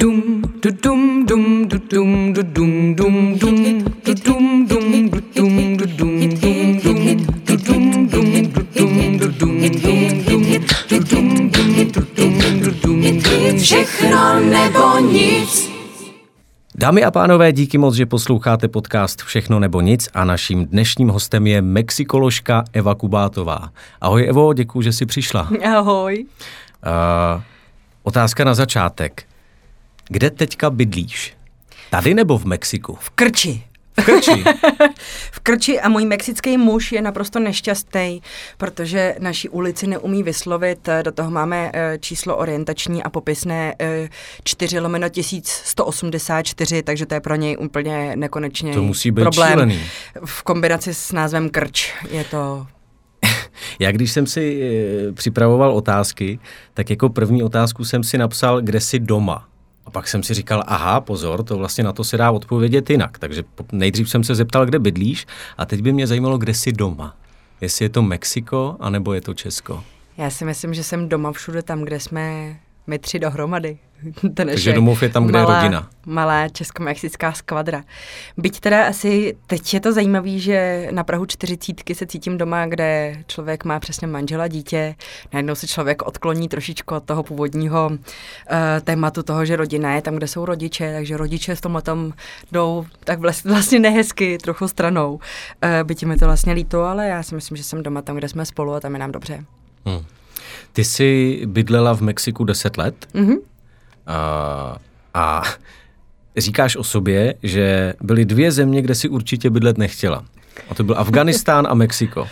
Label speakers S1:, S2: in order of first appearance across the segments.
S1: Dum du dum dum du dum du dum dum dum du dum dum du dum du dum dum dum du dum dum du dum du dum dum dum du dum dum du dum du dum dum všechno nebo nic.
S2: Dámy a pánové, díky moc, že posloucháte podcast Všechno nebo nic a naším dnešním hostem je mexikoložka Eva Kubátová. Ahoj Evo, děkuji, že jsi přišla.
S3: Ahoj.
S2: Uh, otázka na začátek. Kde teďka bydlíš? Tady nebo v Mexiku?
S3: V Krči.
S2: V Krči?
S3: v Krči a můj mexický muž je naprosto nešťastný, protože naší ulici neumí vyslovit. Do toho máme eh, číslo orientační a popisné 4 eh, lomeno 1184, takže to je pro něj úplně nekonečně
S2: to musí být
S3: problém.
S2: Šílený.
S3: V kombinaci s názvem Krč je to
S2: já když jsem si připravoval otázky, tak jako první otázku jsem si napsal, kde jsi doma. A pak jsem si říkal, aha, pozor, to vlastně na to se dá odpovědět jinak. Takže nejdřív jsem se zeptal, kde bydlíš a teď by mě zajímalo, kde jsi doma. Jestli je to Mexiko, anebo je to Česko.
S3: Já si myslím, že jsem doma všude tam, kde jsme my tři dohromady.
S2: Takže domov je tam, kde malá, je rodina.
S3: Malá česko-mexická skvadra. Byť teda asi teď je to zajímavé, že na Prahu čtyřicítky se cítím doma, kde člověk má přesně manžela, dítě. Najednou se člověk odkloní trošičku od toho původního uh, tématu toho, že rodina je tam, kde jsou rodiče, takže rodiče s tomhle tom jdou tak vlastně nehezky trochu stranou. Uh, byť mi to vlastně líto, ale já si myslím, že jsem doma tam, kde jsme spolu a tam je nám dobře. Hmm.
S2: Ty jsi bydlela v Mexiku 10 let mm-hmm. A, a říkáš o sobě, že byly dvě země, kde si určitě bydlet nechtěla. A to byl Afganistán a Mexiko.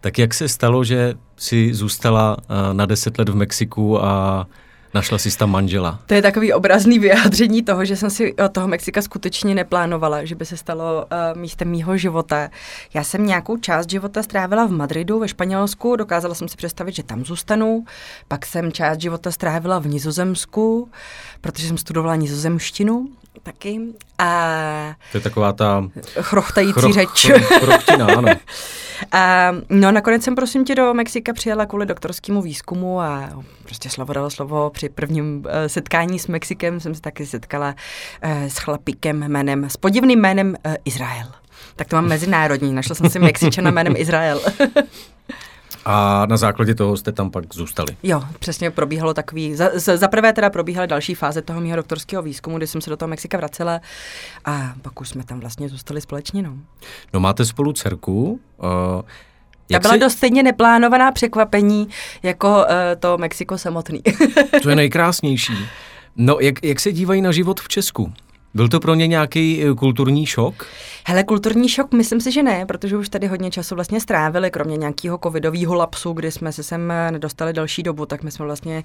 S2: Tak jak se stalo, že si zůstala na 10 let v Mexiku a Našla jsi tam manžela.
S3: To je takový obrazný vyjádření toho, že jsem si od toho Mexika skutečně neplánovala, že by se stalo uh, místem mýho života. Já jsem nějakou část života strávila v Madridu ve Španělsku, dokázala jsem si představit, že tam zůstanu. Pak jsem část života strávila v Nizozemsku, protože jsem studovala nizozemštinu taky. A...
S2: To je taková ta...
S3: Chrochtající chroch, řeč.
S2: Chrochtina, ano.
S3: A, no nakonec jsem prosím tě do Mexika přijela kvůli doktorskému výzkumu a prostě slovo dalo slovo. Při prvním uh, setkání s Mexikem jsem se taky setkala uh, s chlapíkem jménem, s podivným jménem uh, Izrael. Tak to mám mezinárodní, našla jsem si Mexičana jménem Izrael.
S2: A na základě toho jste tam pak zůstali?
S3: Jo, přesně probíhalo takový, za, za prvé teda probíhaly další fáze toho mého doktorského výzkumu, kdy jsem se do toho Mexika vracela a pak už jsme tam vlastně zůstali společně. No,
S2: no máte spolu dcerku, uh,
S3: Ta byla si... dost stejně neplánovaná překvapení jako uh, to Mexiko samotný.
S2: to je nejkrásnější. No, jak, jak se dívají na život v Česku? Byl to pro ně nějaký eh, kulturní šok?
S3: Hele, kulturní šok, myslím si, že ne, protože už tady hodně času vlastně strávili, kromě nějakého covidového lapsu, kdy jsme se sem eh, nedostali další dobu, tak my jsme vlastně,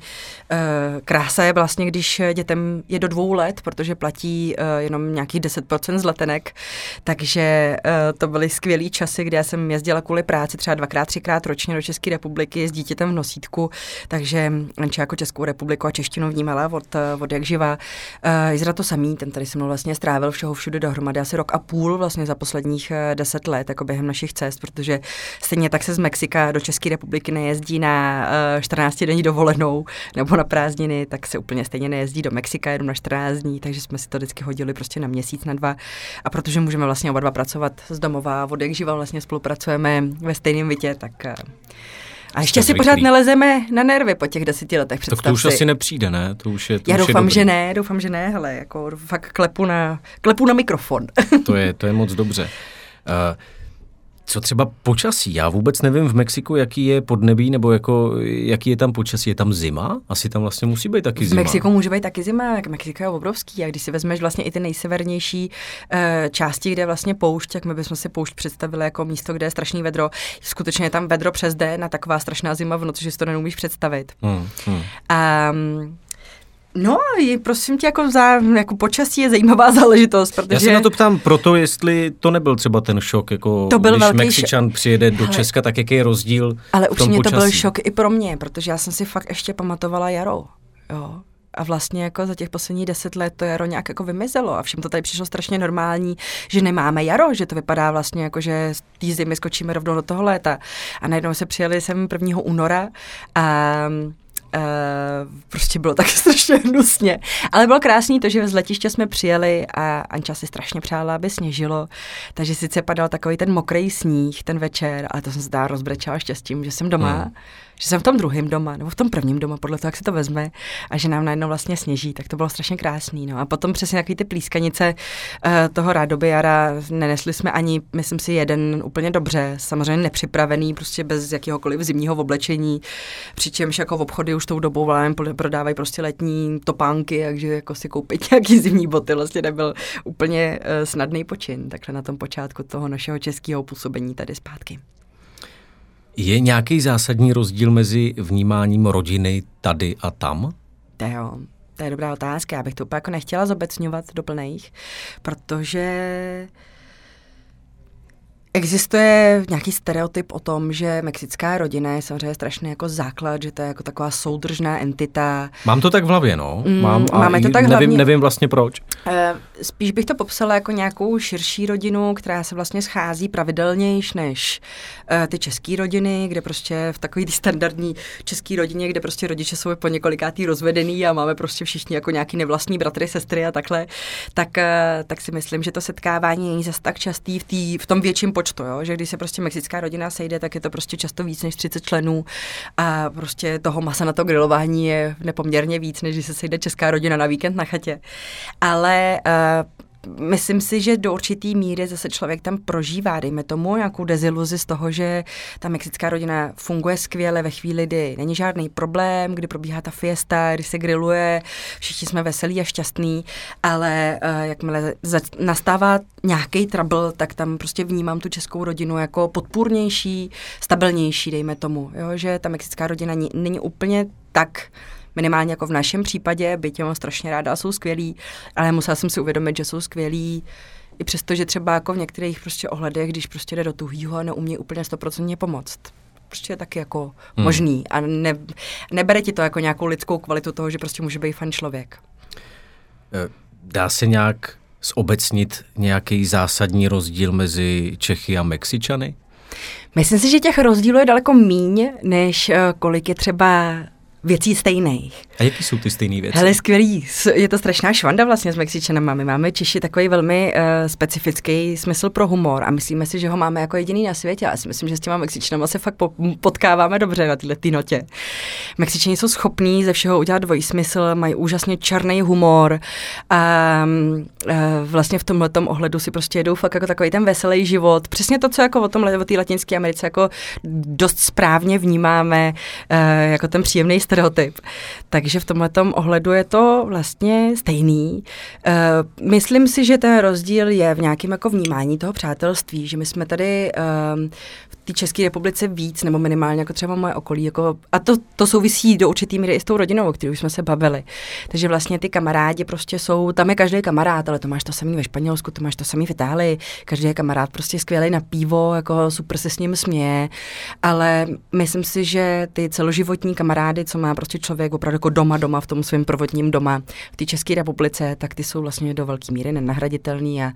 S3: uh, krása je vlastně, když dětem je do dvou let, protože platí jenom nějakých 10% z letenek, takže to byly skvělé časy, kdy já jsem jezdila kvůli práci třeba dvakrát, třikrát ročně do České republiky s dítětem v nosítku, takže jako Českou republiku a češtinu vnímala od, od jak živa. Uh, Jizra to samý, ten tady se mnou vlastně strávil všeho všude dohromady asi rok a půl vlastně za posledních eh, deset let, jako během našich cest, protože stejně tak se z Mexika do České republiky nejezdí na 14 eh, denní dovolenou nebo na prázdniny, tak se úplně stejně nejezdí do Mexika jenom na 14 dní, takže jsme si to vždycky hodili prostě na měsíc, na dva. A protože můžeme vlastně oba dva pracovat z domova, od jak živa vlastně spolupracujeme ve stejném bytě, tak eh, a ještě si pořád nelezeme na nervy po těch deseti letech,
S2: Tak to už si. asi nepřijde, ne? To už je, to
S3: Já
S2: už
S3: doufám,
S2: je
S3: že ne, doufám, že ne, hele, jako fakt klepu na, klepu na mikrofon.
S2: to, je, to je moc dobře. Uh, co třeba počasí? Já vůbec nevím v Mexiku, jaký je podnebí, nebo jako, jaký je tam počasí. Je tam zima? Asi tam vlastně musí být taky zima.
S3: V Mexiku může být taky zima, Mexiko je obrovský. A když si vezmeš vlastně i ty nejsevernější uh, části, kde je vlastně poušť, tak my bychom si poušť představili jako místo, kde je strašný vedro. Skutečně je tam vedro přes den a taková strašná zima v noci, že si to neumíš představit. Hmm, hmm. Um, No, je, prosím tě, jako, za, jako počasí je zajímavá záležitost, protože...
S2: Já se na to ptám proto, jestli to nebyl třeba ten šok, jako to byl když Mexičan šok. přijede do ale, Česka, tak jaký je rozdíl
S3: Ale upřímně
S2: to
S3: byl šok i pro mě, protože já jsem si fakt ještě pamatovala jaro, jo. A vlastně jako za těch posledních deset let to jaro nějak jako vymizelo a všem to tady přišlo strašně normální, že nemáme jaro, že to vypadá vlastně jako, že z té zimy skočíme rovnou do toho léta. A najednou se přijeli sem 1. února a Uh, prostě bylo tak strašně hnusně. Ale bylo krásný to, že z letiště jsme přijeli a Anča si strašně přála, aby sněžilo. Takže sice padal takový ten mokrý sníh ten večer, ale to jsem se dá rozbrečela štěstím, že jsem doma. Hmm že jsem v tom druhém doma, nebo v tom prvním doma, podle toho, jak se to vezme, a že nám najednou vlastně sněží, tak to bylo strašně krásný. No. A potom přesně takový ty plískanice uh, toho rádoby jara nenesli jsme ani, myslím si, jeden úplně dobře, samozřejmě nepřipravený, prostě bez jakéhokoliv zimního oblečení, přičemž jako v obchody už tou dobou vlám prodávají prostě letní topánky, takže jako si koupit nějaký zimní boty vlastně nebyl úplně uh, snadný počin, takhle na tom počátku toho našeho českého působení tady zpátky.
S2: Je nějaký zásadní rozdíl mezi vnímáním rodiny tady a tam?
S3: To jo, to je dobrá otázka. Já bych to úplně jako nechtěla zobecňovat do plných, protože Existuje nějaký stereotyp o tom, že mexická rodina je samozřejmě strašný jako základ, že to je jako taková soudržná entita.
S2: Mám to tak v hlavě, no. Mm, Mám,
S3: a máme to tak
S2: nevím,
S3: hlavně,
S2: nevím vlastně proč.
S3: Eh, spíš bych to popsala jako nějakou širší rodinu, která se vlastně schází pravidelnějš než uh, ty české rodiny, kde prostě v takové standardní české rodině, kde prostě rodiče jsou po několikátý rozvedený a máme prostě všichni jako nějaký nevlastní bratry, sestry a takhle, tak, uh, tak si myslím, že to setkávání není zase tak častý v, tý, v tom větším počtu, jo? že když se prostě mexická rodina sejde, tak je to prostě často víc než 30 členů a prostě toho masa na to grilování je nepoměrně víc, než když se sejde česká rodina na víkend na chatě. Ale uh, myslím si, že do určitý míry zase člověk tam prožívá, dejme tomu, nějakou deziluzi z toho, že ta mexická rodina funguje skvěle ve chvíli, kdy není žádný problém, kdy probíhá ta fiesta, kdy se grilluje, všichni jsme veselí a šťastní, ale uh, jakmile za- nastává nějaký trouble, tak tam prostě vnímám tu českou rodinu jako podpůrnější, stabilnější, dejme tomu, jo? že ta mexická rodina není, není úplně tak minimálně jako v našem případě, byť mám strašně ráda a jsou skvělí, ale musela jsem si uvědomit, že jsou skvělí i přesto, že třeba jako v některých prostě ohledech, když prostě jde do tuhýho a neumí úplně stoprocentně pomoct prostě je taky jako hmm. možný a ne, nebere ti to jako nějakou lidskou kvalitu toho, že prostě může být fan člověk.
S2: Eh, dá se nějak zobecnit nějaký zásadní rozdíl mezi Čechy a Mexičany?
S3: Myslím si, že těch rozdílů je daleko míň, než eh, kolik je třeba věcí stejných.
S2: A jaký jsou ty stejné věci?
S3: Hele, skvělý. Je to strašná švanda vlastně s Mexičanama. My máme Češi takový velmi uh, specifický smysl pro humor a myslíme si, že ho máme jako jediný na světě. Já si myslím, že s těma Mexičanama se fakt po- potkáváme dobře na této tý notě. Mexičani jsou schopní ze všeho udělat dvojí smysl, mají úžasně černý humor a uh, vlastně v tomhle ohledu si prostě jedou fakt jako takový ten veselý život. Přesně to, co jako o tom o té latinské Americe jako dost správně vnímáme uh, jako ten příjemný stereotyp. Takže v tomhle ohledu je to vlastně stejný. Uh, myslím si, že ten rozdíl je v nějakém jako vnímání toho přátelství, že my jsme tady uh, v té České republice víc, nebo minimálně jako třeba moje okolí. Jako, a to, to souvisí do určitý míry i s tou rodinou, o které už jsme se bavili. Takže vlastně ty kamarádi prostě jsou, tam je každý kamarád, ale to máš to samý ve Španělsku, to máš to samý v Itálii. Každý je kamarád prostě skvělý na pivo, jako super se s ním směje. Ale myslím si, že ty celoživotní kamarády, co má prostě člověk opravdu jako doma, doma v tom svém prvotním doma v té České republice, tak ty jsou vlastně do velké míry nenahraditelný a,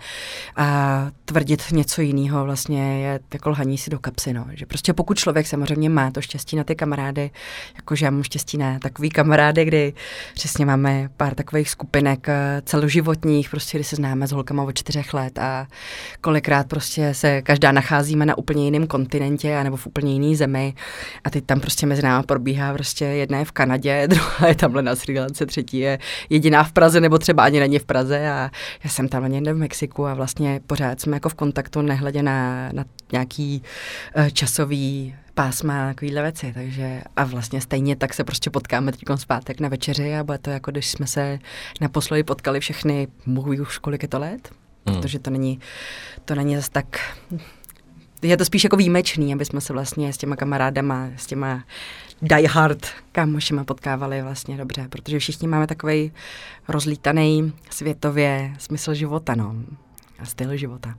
S3: a tvrdit něco jiného vlastně je jako lhaní si do kapsy. No. Že prostě pokud člověk samozřejmě má to štěstí na ty kamarády, jakože já mám štěstí na takový kamarády, kdy přesně máme pár takových skupinek eh, celoživotních, prostě kdy se známe s holkama od čtyřech let a kolikrát prostě se každá nacházíme na úplně jiném kontinentě nebo v úplně jiné zemi a teď tam prostě mezi námi probíhá prostě jedna je v Kanadě, druhá je tamhle na Sri Lance, třetí je jediná v Praze nebo třeba ani není v Praze a já jsem tam někde v Mexiku a vlastně pořád jsme jako v kontaktu nehledě na, na nějaký uh, časový pásma, takovýhle věci, takže a vlastně stejně tak se prostě potkáme teď zpátek na večeři a bude to jako, když jsme se naposledy potkali všechny, mohu už kolik je to let, hmm. protože to není, to není zase tak je to spíš jako výjimečný, aby jsme se vlastně s těma kamarádama, s těma die hard kámošima potkávali vlastně dobře, protože všichni máme takový rozlítaný světově smysl života, no, a styl života.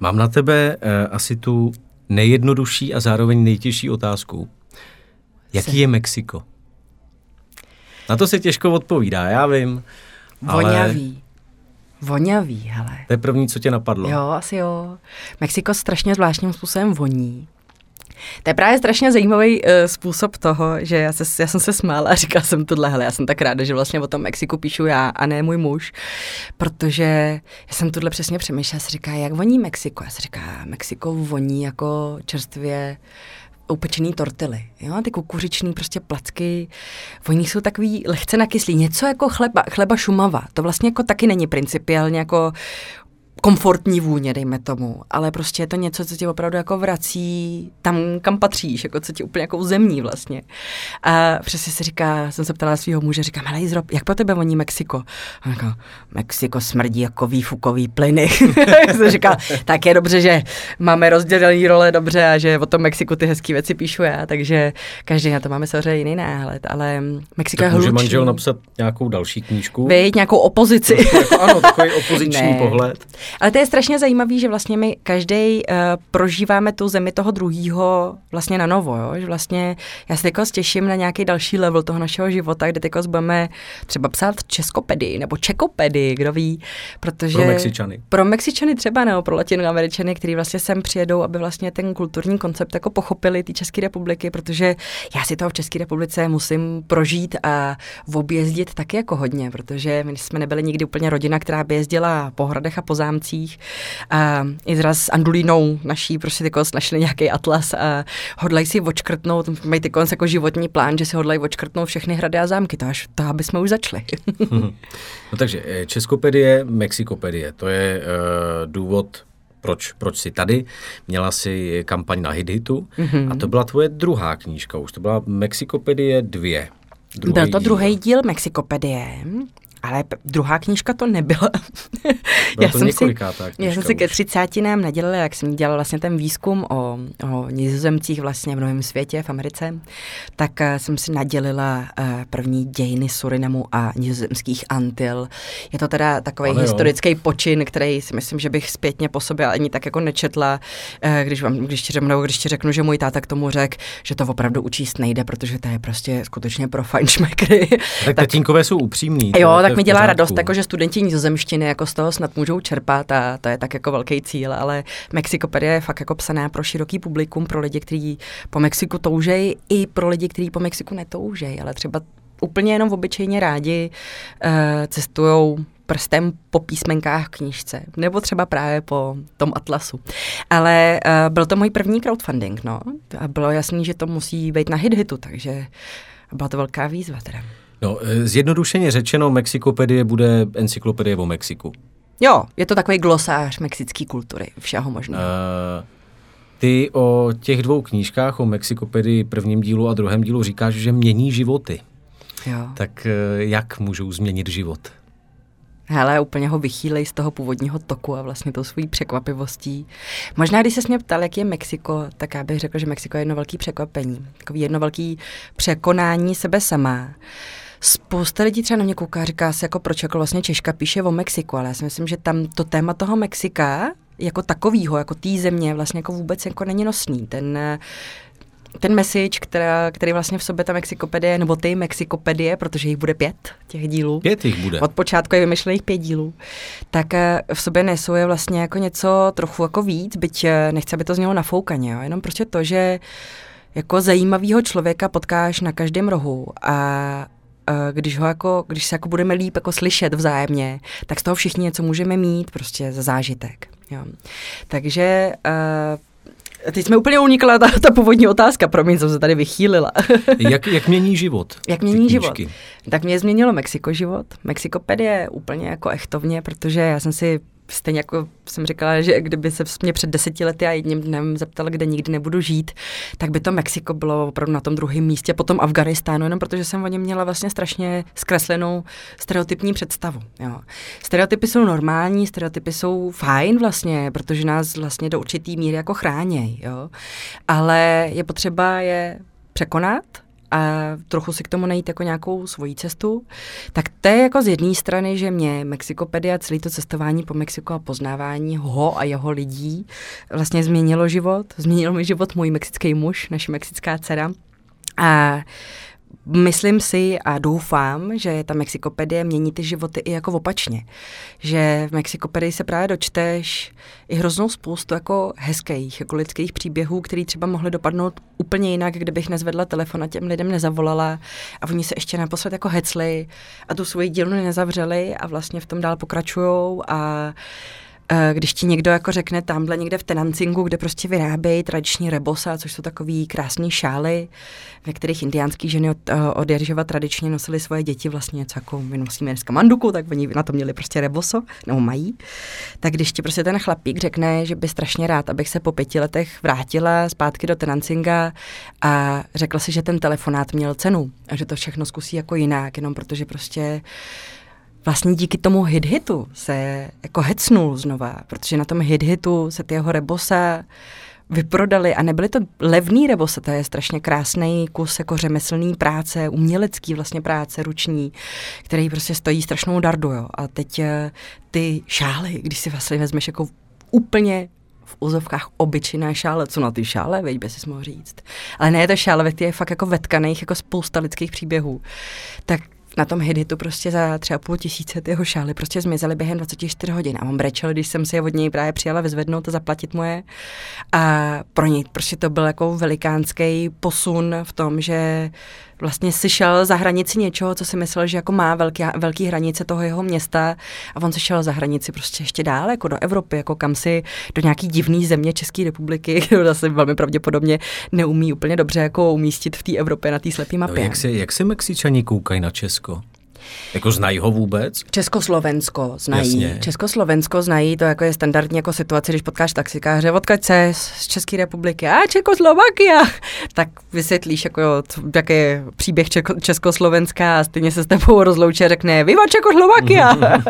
S2: Mám na tebe uh, asi tu nejjednodušší a zároveň nejtěžší otázku. Jaký je Mexiko? Na to se těžko odpovídá, já vím.
S3: Voňavý. Ale... Voňavý, hele.
S2: To je první, co tě napadlo.
S3: Jo, asi jo. Mexiko strašně zvláštním způsobem voní. To je právě strašně zajímavý uh, způsob toho, že já, se, já jsem se smála a říkala jsem tohle, hele, já jsem tak ráda, že vlastně o tom Mexiku píšu já a ne můj muž, protože já jsem tohle přesně přemýšlela, si říká, jak voní Mexiko? Já si říká, Mexiko voní jako čerstvě upečený tortily, jo, ty kukuřičný prostě placky, oni jsou takový lehce nakyslí, něco jako chleba, chleba šumava, to vlastně jako taky není principiálně jako komfortní vůně, dejme tomu, ale prostě je to něco, co ti opravdu jako vrací tam, kam patříš, jako co ti úplně jako zemní vlastně. A přesně si říká, jsem se ptala svého muže, říkám, hele Izro, jak po tebe voní Mexiko? A jako, Mexiko smrdí jako výfukový plyny. jsem říkal, tak je dobře, že máme rozdělený role dobře a že o tom Mexiku ty hezké věci píšu já, takže každý na to máme samozřejmě jiný náhled, ale Mexiko
S2: tak
S3: je hlučný.
S2: může manžel napsat nějakou další knížku?
S3: Vejď, nějakou opozici.
S2: jako, ano, takový opoziční
S3: Ne.
S2: pohled.
S3: Ale to je strašně zajímavý, že vlastně my každý uh, prožíváme tu zemi toho druhého vlastně na novo, jo? že vlastně já se teďko těším na nějaký další level toho našeho života, kde teďko budeme třeba psát českopedii nebo čekopedii, kdo ví, protože...
S2: Pro Mexičany.
S3: Pro Mexičany třeba, nebo pro Latinoameričany, kteří vlastně sem přijedou, aby vlastně ten kulturní koncept jako pochopili té České republiky, protože já si toho v České republice musím prožít a objezdit taky jako hodně, protože my jsme nebyli nikdy úplně rodina, která by jezdila po hradech a po zámcích. A i zraz s Andulínou naší prostě tyko našli nějaký atlas a hodlají si očkrtnout, mají tyko jako životní plán, že si hodlají očkrtnout všechny hrady a zámky, to až to, aby jsme už začali.
S2: No takže eh, Českopedie, Mexikopedie, to je uh, důvod, proč, proč jsi tady. Měla si kampaň na HitHitu mm-hmm. a to byla tvoje druhá knížka už, to byla Mexikopedie 2.
S3: Byl to druhý díl Mexikopedie, ale druhá knížka to nebyla.
S2: Byla to několikátá
S3: já
S2: knížka
S3: jsem si ke třicátinám nadělala, jak jsem dělala vlastně ten výzkum o, o nizozemcích vlastně v novém světě, v Americe, tak eh, jsem si nadělila eh, první dějiny Surinamu a nizozemských Antil. Je to teda takový
S2: Ale jo.
S3: historický počin, který si myslím, že bych zpětně po sobě ani tak jako nečetla, eh, když, vám, když, ti, řeknu- nebo když ti řeknu, že můj táta k tomu řekl, že to opravdu učíst nejde, protože to je prostě skutečně pro fajnšmekry.
S2: Tak tatínkové jsou upřímní.
S3: Jo,
S2: je
S3: tak mi dělá radost, jako že studenti nizozemštiny jako z toho snad můžou čerpat a to je tak jako velký cíl, ale Mexikopedie je fakt jako psaná pro široký publikum, pro lidi, kteří po Mexiku toužejí, i pro lidi, kteří po Mexiku netoužejí, ale třeba úplně jenom obyčejně rádi uh, cestují prstem po písmenkách v knížce, nebo třeba právě po tom atlasu. Ale uh, byl to můj první crowdfunding, no. A bylo jasný, že to musí být na hit-hitu, takže byla to velká výzva teda.
S2: No, eh, zjednodušeně řečeno, Mexikopedie bude encyklopedie o Mexiku.
S3: Jo, je to takový glosář mexické kultury, všeho možného.
S2: Uh, ty o těch dvou knížkách, o Mexikopedii prvním dílu a druhém dílu říkáš, že mění životy.
S3: Jo.
S2: Tak eh, jak můžou změnit život?
S3: Hele, úplně ho vychýlej z toho původního toku a vlastně tou svojí překvapivostí. Možná, když se mě ptal, jak je Mexiko, tak já bych řekl, že Mexiko je jedno velké překvapení. Takový jedno velké překonání sebe sama. Spousta lidí třeba na mě kouká říká si, jako proč jako vlastně Češka píše o Mexiku, ale já si myslím, že tam to téma toho Mexika jako takovýho, jako té země vlastně jako vůbec jako není nosný. Ten, ten message, která, který vlastně v sobě ta Mexikopedie, nebo ty Mexikopedie, protože jich bude pět těch dílů.
S2: Pět jich bude.
S3: Od počátku je vymyšlených pět dílů. Tak eh, v sobě nesou je vlastně jako něco trochu jako víc, byť eh, nechci, aby to znělo nafoukaně, jo? jenom prostě to, že jako zajímavého člověka potkáš na každém rohu a když ho jako, když se jako budeme líp jako slyšet vzájemně, tak z toho všichni něco můžeme mít prostě za zážitek. Jo. Takže uh, teď jsme úplně unikla ta, ta původní otázka, promiň, jsem se tady vychýlila.
S2: jak, jak mění život?
S3: Jak mění život? Tak mě změnilo Mexiko život. Mexikopedie úplně jako echtovně, protože já jsem si stejně jako jsem říkala, že kdyby se mě před deseti lety a jedním dnem zeptal, kde nikdy nebudu žít, tak by to Mexiko bylo opravdu na tom druhém místě, potom Afganistánu, jenom protože jsem o něm měla vlastně strašně zkreslenou stereotypní představu. Jo. Stereotypy jsou normální, stereotypy jsou fajn vlastně, protože nás vlastně do určitý míry jako chráněj, jo. Ale je potřeba je překonat a trochu si k tomu najít jako nějakou svoji cestu, tak to je jako z jedné strany, že mě Mexikopedia, celé to cestování po Mexiku a poznávání ho a jeho lidí vlastně změnilo život. Změnilo mi život můj mexický muž, naše mexická dcera. A myslím si a doufám, že ta Mexikopedie mění ty životy i jako opačně. Že v Mexikopedii se právě dočteš i hroznou spoustu jako hezkých, jako lidských příběhů, který třeba mohly dopadnout úplně jinak, kdybych nezvedla telefon a těm lidem nezavolala a oni se ještě naposled jako hecli a tu svoji dílnu nezavřeli a vlastně v tom dál pokračujou a když ti někdo jako řekne tamhle někde v Tenancingu, kde prostě vyrábějí tradiční rebosa, což jsou takový krásné šály, ve kterých indiánský ženy od, eh, od Jeržova tradičně nosily svoje děti vlastně něco jako my nosíme dneska manduku, tak oni na to měli prostě reboso, nebo mají. Tak když ti prostě ten chlapík řekne, že by strašně rád, abych se po pěti letech vrátila zpátky do Tenancinga a řekla si, že ten telefonát měl cenu a že to všechno zkusí jako jinak, jenom protože prostě vlastně díky tomu hit-hitu se jako hecnul znova, protože na tom hit-hitu se ty jeho rebosa vyprodali a nebyly to levný rebose, to je strašně krásný kus jako řemeslný práce, umělecký vlastně práce, ruční, který prostě stojí strašnou dardu, jo. A teď eh, ty šály, když si vlastně vezmeš jako úplně v úzovkách obyčejná šále, co na ty šále, veď by si mohl říct. Ale ne, to šále, které je fakt jako vetkaných, jako spousta lidských příběhů. Tak na tom hiditu prostě za třeba půl tisíce ty jeho šály prostě zmizely během 24 hodin. A on brečel, když jsem si je od něj právě přijala vyzvednout a zaplatit moje. A pro něj prostě to byl jako velikánský posun v tom, že vlastně si šel za hranici něčeho, co si myslel, že jako má velký, velký hranice toho jeho města a on se šel za hranici prostě ještě dál, jako do Evropy, jako kam si do nějaký divný země České republiky, kdo zase velmi pravděpodobně neumí úplně dobře jako umístit v té Evropě na té slepé mapě.
S2: No, jak, se, jak se Mexičani koukají na Česko? Jako znají ho vůbec?
S3: Československo znají.
S2: Jasně.
S3: Československo znají, to jako je standardní jako situace, když potkáš taxikáře, odkaď se z České republiky, a Čekoslovakia, tak vysvětlíš, jako, jaký je příběh Čeko, Československa a stejně se s tebou rozloučí a řekne, viva Čekoslovakia!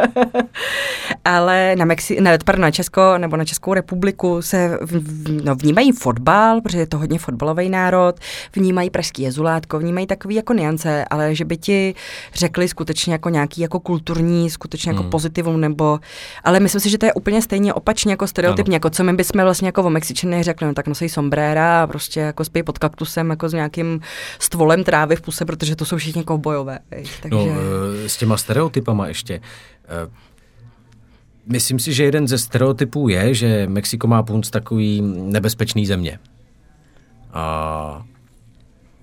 S3: Ale na, Mexi- ne, pardon, na Česko nebo na Českou republiku se v, no, vnímají fotbal, protože je to hodně fotbalový národ, vnímají pražský jezulátko, vnímají takový jako niance, ale že by ti řekli skutečně jako nějaký jako kulturní, skutečně jako hmm. pozitivum, nebo, ale myslím si, že to je úplně stejně opačně jako stereotypně, jako co my bychom vlastně jako o Mexičany řekli, no tak nosí sombréra a prostě jako spí pod kaktusem jako s nějakým stvolem trávy v puse, protože to jsou všichni bojové.
S2: Takže... No, s těma stereotypama ještě. Eh, myslím si, že jeden ze stereotypů je, že Mexiko má punc takový nebezpečný země. A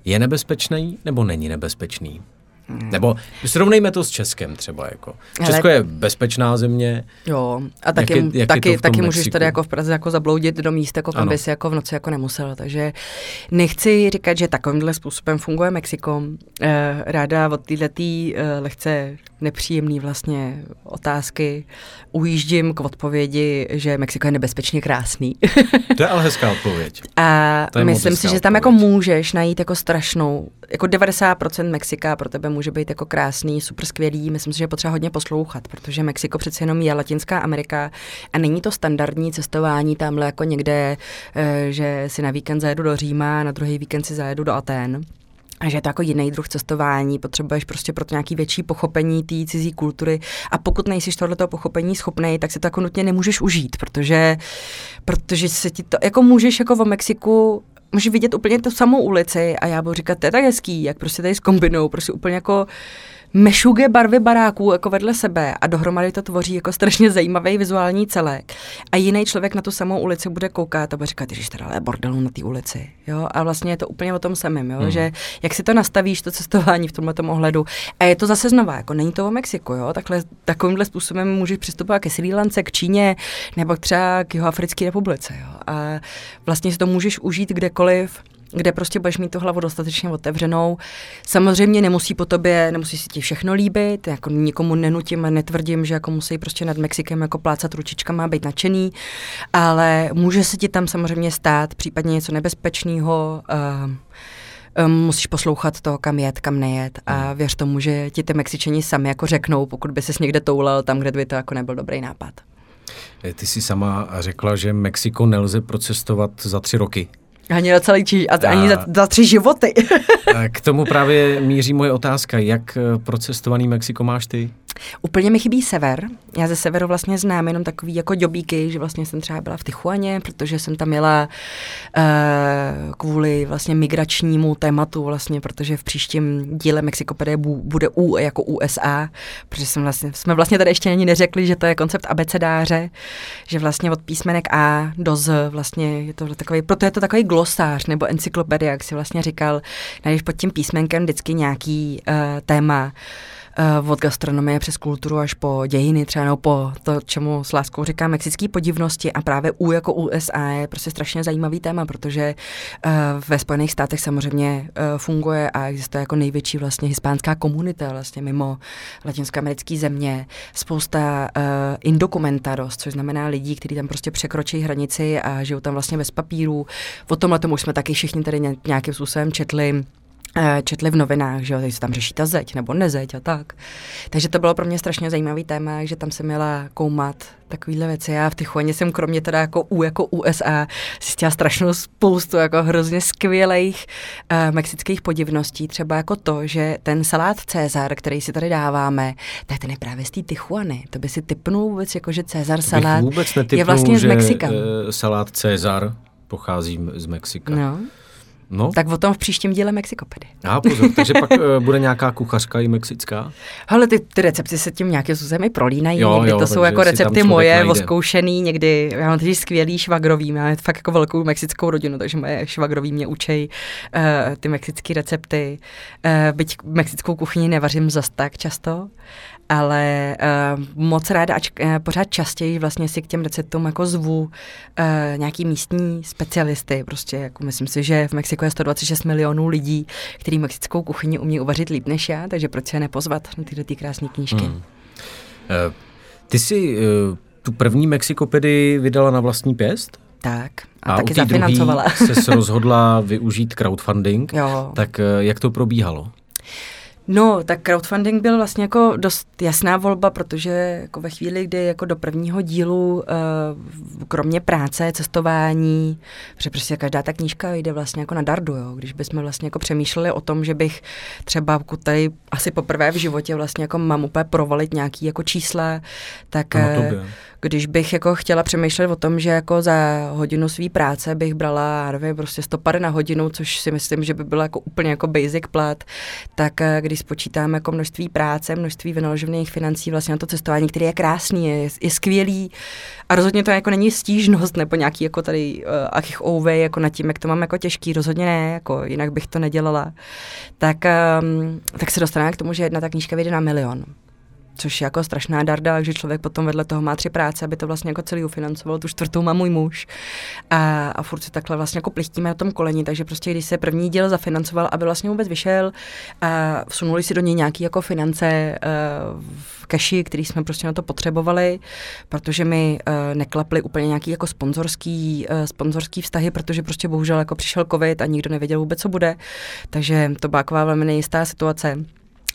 S2: je nebezpečný nebo není nebezpečný? Hmm. Nebo srovnejme to s Českem třeba. Jako. Česko Ale... je bezpečná země.
S3: Jo, a taky, jak je, jak taky, je taky můžeš tady jako v Praze jako zabloudit do míst, jako kam bys jako v noci jako nemusel. Takže nechci říkat, že takovýmhle způsobem funguje Mexiko. Eh, ráda od této eh, lehce nepříjemný vlastně otázky ujíždím k odpovědi, že Mexiko je nebezpečně krásný.
S2: to je ale hezká odpověď.
S3: A myslím si, že tam jako můžeš najít jako strašnou, jako 90% Mexika pro tebe může být jako krásný, super skvělý. Myslím si, že je potřeba hodně poslouchat, protože Mexiko přece jenom je Latinská Amerika a není to standardní cestování tamhle jako někde, eh, že si na víkend zajedu do Říma, na druhý víkend si zajedu do Aten a že je to jako jiný druh cestování, potřebuješ prostě pro to nějaký větší pochopení té cizí kultury a pokud nejsi tohleto pochopení schopný, tak si to jako nutně nemůžeš užít, protože, protože se ti to, jako můžeš jako v Mexiku můžeš vidět úplně tu samou ulici a já budu říkat, to je tak hezký, jak prostě tady zkombinou, prostě úplně jako mešuge barvy baráků jako vedle sebe a dohromady to tvoří jako strašně zajímavý vizuální celek. A jiný člověk na tu samou ulici bude koukat a bude říkat, že teda je bordelu na té ulici. Jo? A vlastně je to úplně o tom samém, jo? Hmm. že jak si to nastavíš, to cestování v tomhle ohledu. A je to zase znova, jako není to o Mexiku, jo? Takhle, takovýmhle způsobem můžeš přistupovat ke Sri Lance, k Číně nebo třeba k Jihoafrické republice. Jo? A vlastně si to můžeš užít kdekoliv kde prostě budeš mít tu hlavu dostatečně otevřenou. Samozřejmě nemusí po tobě, nemusí si ti všechno líbit, jako nikomu nenutím a netvrdím, že jako musí prostě nad Mexikem jako plácat ručičkama a být nadšený, ale může se ti tam samozřejmě stát případně něco nebezpečného, uh, musíš poslouchat to, kam jet, kam nejet a hmm. věř tomu, že ti ty Mexičani sami jako řeknou, pokud by ses někde toulal tam, kde by to jako nebyl dobrý nápad.
S2: Ty jsi sama řekla, že Mexiko nelze procestovat za tři roky.
S3: Ani za celý či, ani za, za tři životy.
S2: K tomu právě míří moje otázka. Jak eh, procestovaný Mexiko máš ty?
S3: Úplně mi chybí sever. Já ze severu vlastně znám jenom takový jako děbíky, že vlastně jsem třeba byla v Tichuaně, protože jsem tam jela uh, kvůli vlastně migračnímu tématu vlastně, protože v příštím díle Mexikopedie bude U jako USA, protože jsem vlastně, jsme vlastně tady ještě ani neřekli, že to je koncept abecedáře, že vlastně od písmenek A do Z vlastně je to takový, proto je to takový glosář nebo encyklopedie, jak si vlastně říkal, najdeš pod tím písmenkem vždycky nějaký uh, téma, od gastronomie přes kulturu až po dějiny, třeba nebo po to, čemu s láskou říká mexický podivnosti a právě U jako USA je prostě strašně zajímavý téma, protože uh, ve Spojených státech samozřejmě uh, funguje a existuje jako největší vlastně hispánská komunita vlastně mimo latinskoamerické země. Spousta indokumentaros, což znamená lidí, kteří tam prostě překročí hranici a žijou tam vlastně bez papíru. O tomhle tomu už jsme taky všichni tady nějakým způsobem četli Eh, četli v novinách, že jo, se tam řeší ta zeď nebo nezeď a tak. Takže to bylo pro mě strašně zajímavý téma, že tam jsem měla koumat takovýhle věci. Já v Tichuaně jsem kromě teda jako U jako USA zjistila strašnou spoustu jako hrozně skvělých uh, mexických podivností. Třeba jako to, že ten salát Cezar, který si tady dáváme, tak ten je právě z té Tichuany. To by si typnul vůbec, jako že Cezar salát
S2: vůbec
S3: je vlastně z Mexika.
S2: Že, uh, salát Cezar pochází z Mexika.
S3: No. No. Tak o tom v příštím díle Mexikopedy.
S2: A pozor, takže pak uh, bude nějaká kuchařka i mexická?
S3: Ale ty, ty recepty se tím nějakým způsobem prolínají. Jo, někdy jo, to jsou jako recepty moje, najde. oskoušený, někdy, já mám tady skvělý švagrový, máme fakt jako velkou mexickou rodinu, takže moje švagrový mě učej uh, ty mexické recepty. Uh, byť mexickou kuchyni nevařím zas tak často, ale uh, moc ráda, ač uh, pořád častěji vlastně si k těm receptům jako zvu uh, nějaký místní specialisty, prostě jako myslím si, že v Mexiku je 126 milionů lidí, kteří mexickou kuchyni umí uvařit líp než já, takže proč se nepozvat na tyhle ty krásné knížky. Hmm. Uh,
S2: ty jsi uh, tu první Mexikopedy vydala na vlastní pěst?
S3: Tak. A, a taky zafinancovala.
S2: se rozhodla využít crowdfunding.
S3: Jo.
S2: Tak jak to probíhalo?
S3: No, tak crowdfunding byl vlastně jako dost jasná volba, protože jako ve chvíli, kdy jako do prvního dílu, uh, kromě práce, cestování, protože prostě každá ta knížka jde vlastně jako na dardu, jo. Když bychom vlastně jako přemýšleli o tom, že bych třeba tady asi poprvé v životě vlastně jako mám úplně provalit nějaký jako čísla, tak no, když bych jako chtěla přemýšlet o tom, že jako za hodinu své práce bych brala, nevím, prostě stopady na hodinu, což si myslím, že by bylo jako úplně jako basic plat, tak eh, když spočítáme jako množství práce, množství vynaložených financí vlastně na to cestování, který je krásný, je, je skvělý. A rozhodně to jako není stížnost nebo nějaký jako tady uh, achich ouvej jako nad tím, jak to mám jako těžký, rozhodně ne, jako jinak bych to nedělala, tak, um, tak se dostaneme k tomu, že jedna ta knížka vyjde na milion což je jako strašná darda, že člověk potom vedle toho má tři práce, aby to vlastně jako celý ufinancoval, tu čtvrtou má můj muž. A, a furt si takhle vlastně jako plichtíme na tom koleni, takže prostě když se první díl zafinancoval, aby vlastně vůbec vyšel a vsunuli si do něj nějaký jako finance uh, v keši, který jsme prostě na to potřebovali, protože mi uh, neklaply úplně nějaký jako sponzorský, uh, sponzorský vztahy, protože prostě bohužel jako přišel covid a nikdo nevěděl vůbec, co bude. Takže to byla velmi nejistá situace.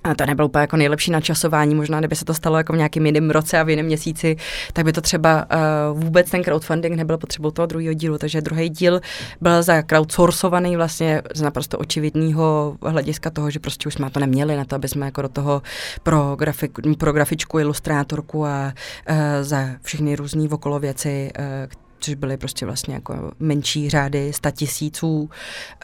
S3: A to nebylo úplně jako nejlepší načasování, možná kdyby se to stalo jako v nějakém jiném roce a v jiném měsíci, tak by to třeba uh, vůbec ten crowdfunding nebyl potřebou toho druhého dílu, takže druhý díl byl za crowdsourcovaný vlastně z naprosto očividného hlediska toho, že prostě už jsme to neměli na to, aby jsme jako do toho pro, grafik, pro grafičku, ilustrátorku a uh, za všechny různé okolo věci, uh, což byly prostě vlastně jako menší řády sta tisíců,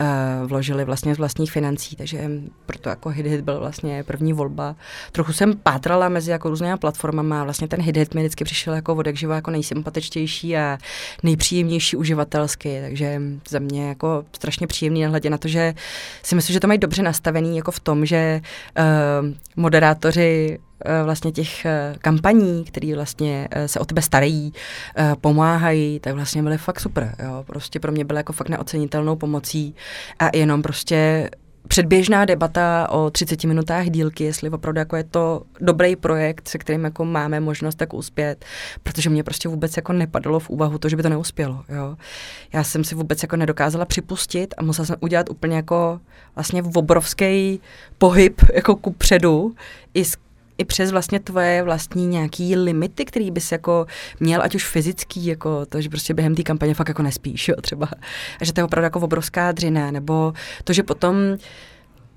S3: uh, vložili vlastně z vlastních financí, takže proto jako Hit Hit byl vlastně první volba. Trochu jsem pátrala mezi jako různými platformami a vlastně ten Hit Hit mi vždycky přišel jako vodek živa jako nejsympatičtější a nejpříjemnější uživatelsky, takže za mě jako strašně příjemný nahledě na to, že si myslím, že to mají dobře nastavený jako v tom, že uh, moderátoři vlastně těch eh, kampaní, které vlastně eh, se o tebe starají, pomáhají, tak vlastně byly fakt super. Jo. Prostě pro mě byly jako fakt neocenitelnou pomocí a jenom prostě předběžná debata o 30 minutách dílky, jestli opravdu jako je to dobrý projekt, se kterým jako máme možnost tak uspět, protože mě prostě vůbec jako nepadlo v úvahu to, že by to neuspělo. Jo. Já jsem si vůbec jako nedokázala připustit a musela jsem udělat úplně jako vlastně obrovský pohyb jako ku předu i s i přes vlastně tvoje vlastní nějaký limity, který bys jako měl, ať už fyzický, jako to, že prostě během té kampaně fakt jako nespíš, jo, třeba. A že to je opravdu jako obrovská dřina, nebo to, že potom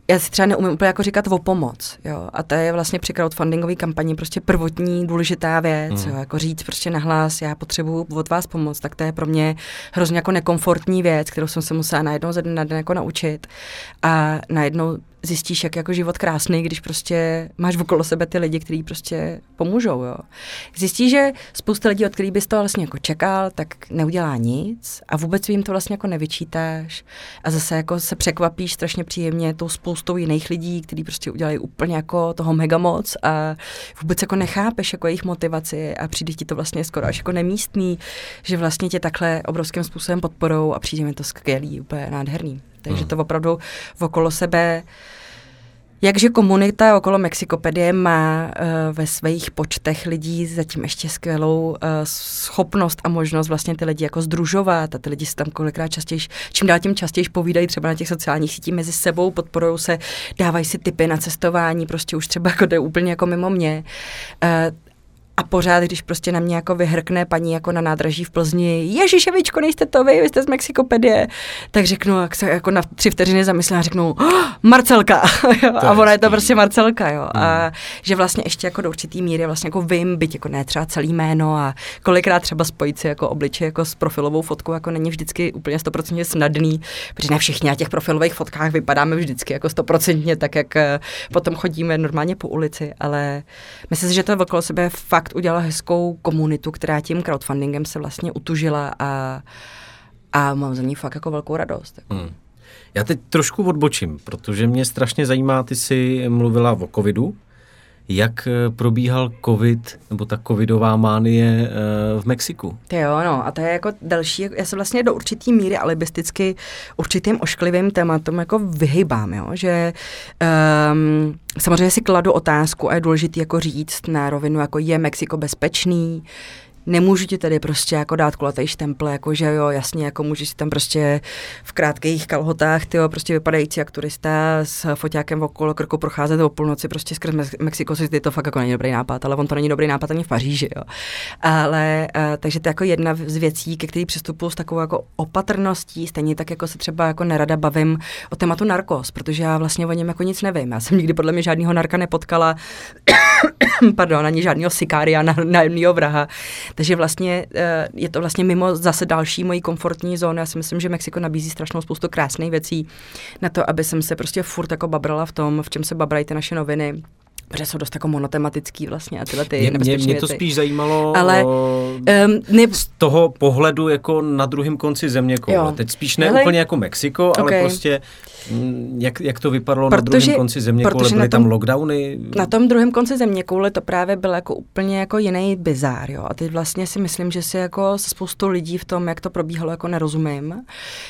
S3: já si třeba neumím úplně jako říkat o pomoc, jo, a to je vlastně při crowdfundingové kampani prostě prvotní důležitá věc, mm. jo, jako říct prostě nahlas, já potřebuju od vás pomoc, tak to je pro mě hrozně jako nekomfortní věc, kterou jsem se musela najednou ze dne na den jako naučit a najednou zjistíš, jak jako život krásný, když prostě máš okolo sebe ty lidi, kteří prostě pomůžou, jo. Zjistíš, že spousta lidí, od kterých bys to vlastně jako čekal, tak neudělá nic a vůbec jim to vlastně jako nevyčítáš a zase jako se překvapíš strašně příjemně tou spoustou jiných lidí, kteří prostě udělají úplně jako toho mega moc a vůbec jako nechápeš jako jejich motivaci a přijde ti to vlastně skoro až jako nemístný, že vlastně tě takhle obrovským způsobem podporou a přijde mi to skvělý, úplně nádherný. Takže hmm. to opravdu okolo sebe Jakže komunita okolo Mexikopedie má uh, ve svých počtech lidí zatím ještě skvělou uh, schopnost a možnost vlastně ty lidi jako združovat a ty lidi se tam kolikrát častěji, čím dál tím častěji povídají třeba na těch sociálních sítích mezi sebou, podporují se, dávají si tipy na cestování, prostě už třeba jako jde úplně jako mimo mě. Uh, a pořád, když prostě na mě jako vyhrkne paní jako na nádraží v Plzni, Ježiševičko, nejste to vy, vy jste z Mexikopedie, tak řeknu, jak se jako na tři vteřiny zamyslím a řeknu, oh, Marcelka, a ona je to prostě Marcelka, jo. Hmm. A že vlastně ještě jako do určitý míry vlastně jako vím, byť jako ne třeba celý jméno a kolikrát třeba spojit si jako obličej jako s profilovou fotkou jako není vždycky úplně stoprocentně snadný, protože ne všichni na těch profilových fotkách vypadáme vždycky jako stoprocentně tak, jak eh, potom chodíme normálně po ulici, ale myslím si, že to okolo sebe fakt fakt udělala hezkou komunitu, která tím crowdfundingem se vlastně utužila a, a mám za ní fakt jako velkou radost. Hmm.
S2: Já teď trošku odbočím, protože mě strašně zajímá, ty jsi mluvila o covidu, jak eh, probíhal covid, nebo ta covidová mánie eh, v Mexiku?
S3: Ty jo, no, a to je jako další, já se vlastně do určitý míry alibisticky určitým ošklivým tématům jako vyhybám, jo, že um, samozřejmě si kladu otázku a je důležité jako říct na rovinu, jako je Mexiko bezpečný, nemůžu ti tady prostě jako dát kulatý štempl, jako že jo, jasně, jako můžeš si tam prostě v krátkých kalhotách, ty jo, prostě vypadající jak turista s foťákem okolo krku procházet o půlnoci prostě skrz Mexiko City, to fakt jako není dobrý nápad, ale on to není dobrý nápad ani v Paříži, jo. Ale, uh, takže to je jako jedna z věcí, ke který přistupuji s takovou jako opatrností, stejně tak jako se třeba jako nerada bavím o tématu narkos, protože já vlastně o něm jako nic nevím. Já jsem nikdy podle mě žádného narka nepotkala, pardon, ani žádného sikária na vraha. Takže vlastně eh, je to vlastně mimo zase další mojí komfortní zóny. Já si myslím, že Mexiko nabízí strašnou spoustu krásných věcí na to, aby jsem se prostě furt jako babrala v tom, v čem se babrají ty naše noviny protože jsou dost jako monotematický vlastně a tyhle ty
S2: mě, mě, mě to spíš zajímalo Ale, um, ne... z toho pohledu jako na druhém konci země koule. Teď spíš ne Hele, úplně jako Mexiko, okay. ale prostě jak, jak to vypadalo protože, na druhém konci země koule, byly tom, tam lockdowny?
S3: Na tom druhém konci země koule to právě byl jako úplně jako jiný bizár, jo. A teď vlastně si myslím, že si jako se spoustu lidí v tom, jak to probíhalo, jako nerozumím.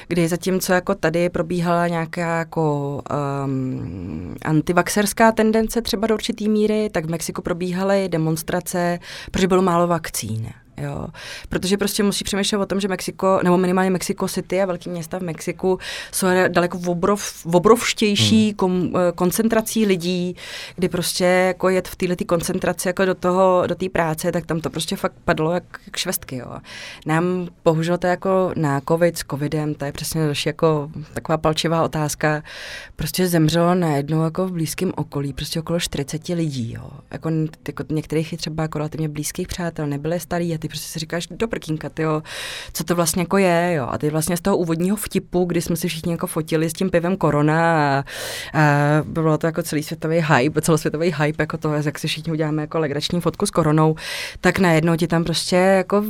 S3: Kdy zatímco jako tady probíhala nějaká jako um, antivaxerská tendence třeba do určitý míry, tak v Mexiku probíhaly demonstrace, protože bylo málo vakcín. Jo. Protože prostě musí přemýšlet o tom, že Mexiko, nebo minimálně Mexico City a velké města v Mexiku jsou daleko obrov, obrovštější hmm. kom, eh, koncentrací lidí, kdy prostě jako jet v této koncentraci jako do toho, do té práce, tak tam to prostě fakt padlo jak, jak švestky. Jo. Nám bohužel to jako na covid s covidem, to je přesně další jako taková palčivá otázka, prostě zemřelo najednou jako v blízkém okolí, prostě okolo 40 lidí. Jo. Jako, jako některých je třeba jako relativně blízkých přátel, nebyly starý ty prostě si říkáš, do prkínka, tyjo, co to vlastně jako je, jo. A ty vlastně z toho úvodního vtipu, kdy jsme si všichni jako fotili s tím pivem Korona a, a bylo to jako celý světový hype, celosvětový hype, jako to, jak si všichni uděláme jako legrační fotku s koronou, tak najednou ti tam prostě jako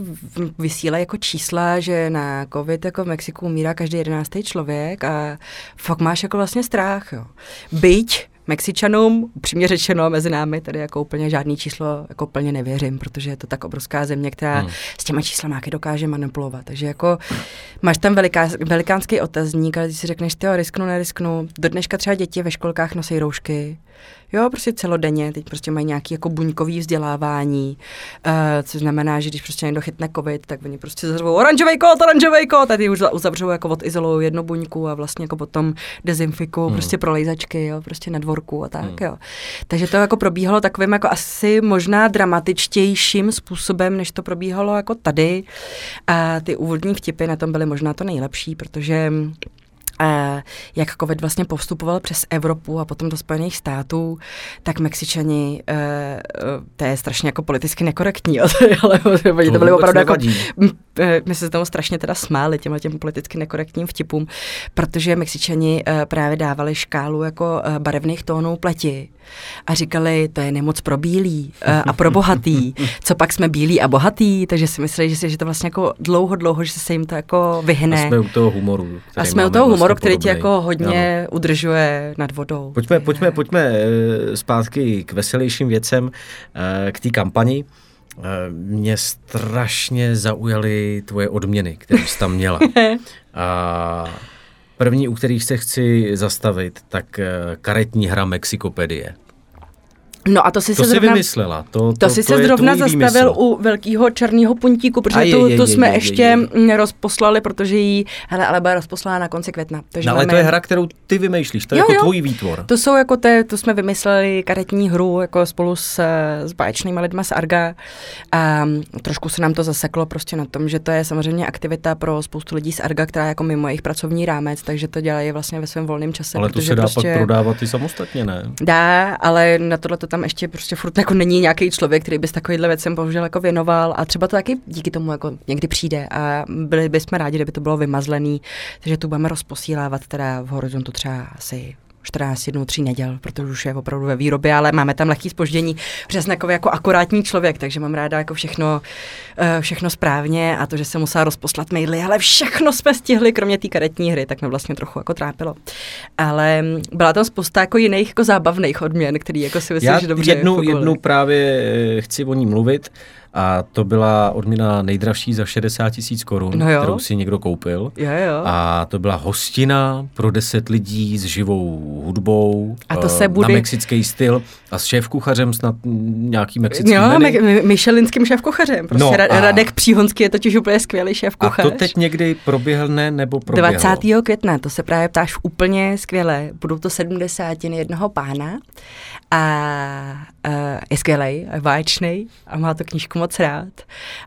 S3: vysílají jako čísla, že na covid jako v Mexiku umírá každý jedenáctý člověk a fakt máš jako vlastně strach, jo. Byť Mexičanům, přímě řečeno mezi námi, tady jako úplně žádný číslo jako úplně nevěřím, protože je to tak obrovská země, která hmm. s těma číslama dokáže manipulovat. Takže jako máš tam veliká, velikánský otazník, ale ty si řekneš, ty risknu, nerisknu. Do dneška třeba děti ve školkách nosí roušky, Jo, prostě celodenně, teď prostě mají nějaký jako buňkový vzdělávání, uh, což znamená, že když prostě někdo chytne covid, tak oni prostě zařvou oranžový kód, oranžový kód, tady už uzavřou jako odizolují jednu buňku a vlastně jako potom dezinfikují hmm. prostě prolejzačky, jo, prostě na dvorku a tak, hmm. jo. Takže to jako probíhalo takovým jako asi možná dramatičtějším způsobem, než to probíhalo jako tady. A ty úvodní vtipy na tom byly možná to nejlepší, protože jak COVID vlastně postupoval přes Evropu a potom do Spojených států, tak Mexičani, eh, eh, to je strašně jako politicky nekorektní, ale oni to
S2: vůbec
S3: opravdu jako,
S2: nevadí.
S3: eh, my se tomu strašně teda smáli těmhle těm politicky nekorektním vtipům, protože Mexičani právě dávali škálu jako barevných tónů pleti a říkali, to je nemoc pro bílý eh, a pro bohatý, co pak jsme bílí a bohatý, takže si mysleli, že, si, že to vlastně jako dlouho, dlouho, že se jim to jako vyhne.
S2: A jsme u toho humoru.
S3: A jsme u toho
S2: vlastně
S3: humoru, který tě jako hodně udržuje nad vodou.
S2: Pojďme, pojďme, pojďme eh, zpátky k veselějším věcem, eh, k té kampani. Mě strašně zaujaly tvoje odměny, které jsi tam měla. A první, u kterých se chci zastavit, tak eh, karetní hra Mexikopedie.
S3: No a to si
S2: To
S3: se zrovna...
S2: vymyslela. To,
S3: To, to si se
S2: je
S3: zrovna zastavil
S2: výmysl.
S3: u velkého černého puntíku, protože
S2: je,
S3: tu,
S2: je,
S3: tu
S2: je,
S3: jsme
S2: je, je,
S3: ještě
S2: je.
S3: mm, rozposlali, protože jí, hele, ale byla rozposlala na konci května. Takže
S2: No, ale to
S3: máme-
S2: je hra, kterou ty vymýšlíš, to je
S3: Jo,
S2: jako
S3: jo.
S2: tvůj výtvor.
S3: To jsou jako te, to jsme vymysleli karetní hru jako spolu s, s báječnýma lidma z Arga a mm, trošku se nám to zaseklo prostě na tom, že to je samozřejmě aktivita pro spoustu lidí z Arga, která je jako mimo jejich pracovní rámec, takže to dělají vlastně ve svém volném čase.
S2: Ale to se dá
S3: prostě
S2: pak prodávat i samostatně, ne?
S3: Dá, ale na tohle to tam ještě prostě furt jako není nějaký člověk, který by s takovýhle věcem bohužel jako věnoval. A třeba to taky díky tomu jako někdy přijde. A byli bychom rádi, kdyby to bylo vymazlený, takže tu budeme rozposílávat teda v horizontu třeba asi 14 dnů, 3 neděl, protože už je opravdu ve výrobě, ale máme tam lehký spoždění, takový jako akurátní člověk, takže mám ráda jako všechno, eh, všechno správně a to, že jsem musela rozposlat maily, ale všechno jsme stihli, kromě té karetní hry, tak mě vlastně trochu jako trápilo. Ale mm, byla tam spousta jako jiných jako zábavných odměn, který jako si myslím,
S2: Já
S3: že dobře
S2: jednu, jednu právě eh, chci o ní mluvit a to byla odměna nejdražší za 60 tisíc korun,
S3: No jo.
S2: kterou si někdo koupil.
S3: Jo, jo.
S2: A to byla hostina pro 10 lidí s živou hudbou,
S3: A to
S2: eh,
S3: se bude-
S2: na mexický styl a s šéf-kuchařem snad nějaký mexický
S3: Jo,
S2: menu.
S3: mi- Michelinským šéf-kuchařem. Prostě
S2: No a-
S3: Radek Příhonský je totiž úplně skvělý
S2: A
S3: šéf-kuchař.
S2: to teď někdy proběhne nebo proběhlo?
S3: 20. května, to se právě ptáš úplně skvěle. Budou to 70 jednoho pána a je skvělej, je a má to knížku moc rád.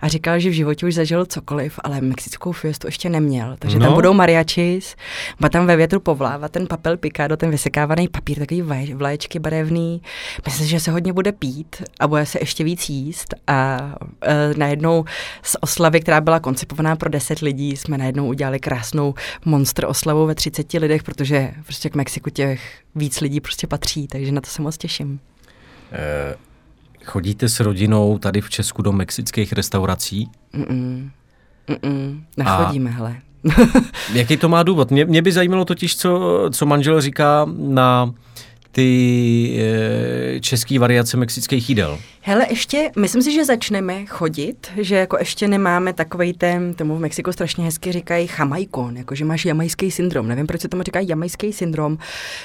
S3: A říkal, že v životě už zažil cokoliv, ale mexickou fiestu ještě neměl. Takže
S2: No.
S3: tam budou mariachis, má tam ve větru povlávat ten papel picado, ten vysekávaný papír, takový vlaječky barevný. Myslím, že se hodně bude pít a bude se ještě víc jíst a uh, najednou z oslavy, která byla koncipovaná pro 10 lidí, jsme najednou udělali krásnou monster oslavu ve 30 lidech, protože prostě k Mexiku těch víc lidí prostě patří, takže na to se moc těším.
S2: Eh, Chodíte s rodinou tady v Česku do mexických restaurací?
S3: Mm-mm. Mm-mm. Nechodíme, hele.
S2: Jaký to má důvod? Mě, mě by zajímalo totiž, co, co manžel říká na ty e, české variace mexických jídel.
S3: Hele, ještě, myslím si, že začneme chodit, že jako ještě nemáme takovej ten, tomu v Mexiku strašně hezky říkají chamajkon, jako že máš jamajský syndrom. Nevím, proč se tomu říká jamajský syndrom,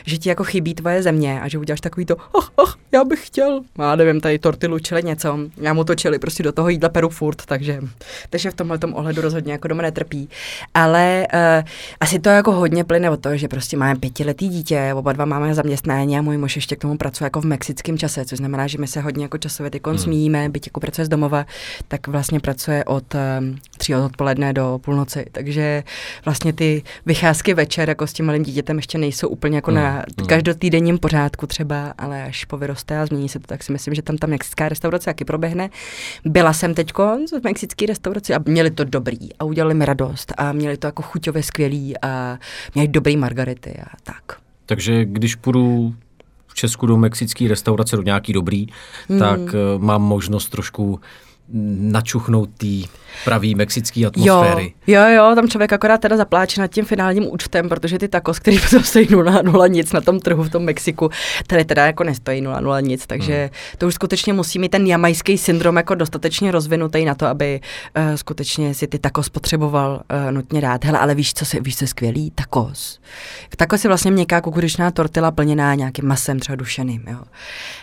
S3: že ti jako chybí tvoje země a že uděláš takový to, ach, ach, já bych chtěl, já nevím, tady tortilu, čili něco, já mu to čili prostě do toho jídla peru furt, takže, takže v tomhle ohledu rozhodně jako doma netrpí. Ale uh, asi to jako hodně plyne od toho, že prostě máme pětiletý dítě, oba dva máme zaměstnání a můj muž ještě k tomu pracuje jako v mexickém čase, což znamená, že my se hodně jako časově teď hmm. smíjíme, byť jako pracuje z domova, tak vlastně pracuje od um, tří odpoledne do půlnoci, takže vlastně ty vycházky večer jako s tím malým dítětem ještě nejsou úplně jako
S2: Hmm,
S3: na
S2: hmm.
S3: každotýdenním pořádku třeba, ale až povyroste a změní se to, tak si myslím, že tam ta mexická restaurace taky proběhne. Byla jsem teď v mexické restauraci a měli to dobrý a udělali mi radost a měli to jako chuťově skvělý a měli dobrý margarity a tak.
S2: Takže když půjdu v Česku do mexické restaurace, do nějaký dobrý,
S3: Hmm.
S2: tak e, mám možnost trošku načuchnout té pravý mexický
S3: Jo,
S2: atmosféry.
S3: jo, jo, tam člověk akorát teda zapláče nad tím finálním účtem, protože ty tacos, který potom stojí 0, 0 nic na tom trhu v tom Mexiku, tady teda jako nestojí 0, 0 nic, takže hmm. to už skutečně musí mít ten jamajský syndrom jako dostatečně rozvinutý na to, aby uh, skutečně si ty tacos potřeboval uh, nutně dát. Hele, ale víš, co se, víš, co je skvělý? Tacos. Tacos je vlastně měkká kukuřičná tortila plněná nějakým masem, třeba dušeným, jo.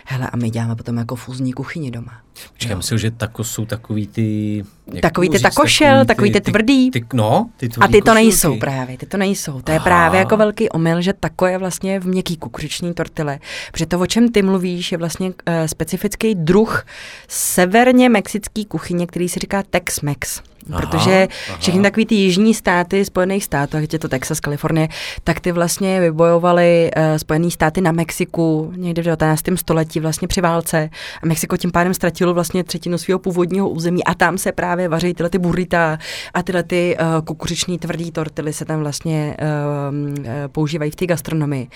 S3: Hele, a my děláme potom jako fúzní kuchyni doma.
S2: Počkej, myslím, že tacos jsou takový ty jak
S3: Takový ty takošel, takový ty tvrdý.
S2: Ty, no, ty
S3: A
S2: tvrdý
S3: ty to nejsou právě, ty to nejsou. To je
S2: Aha.
S3: právě jako velký omyl, že tako je vlastně v měkký kukuřiční tortile. Protože to, o čem ty mluvíš, je vlastně uh, specifický druh severně mexický kuchyně, který se říká Tex-Mex.
S2: Aha,
S3: Protože
S2: aha.
S3: všechny takový ty jižní státy Spojených států, ať je to Texas, Kalifornie, tak ty vlastně vybojovali uh, Spojené státy na Mexiku někdy v 19. století vlastně při válce a Mexiko tím pádem ztratilo vlastně třetinu svého původního území a tam se právě vaří tyhle ty burrita a tyhle ty uh, kukuřiční tvrdý tortily se tam vlastně uh, používají v té gastronomii.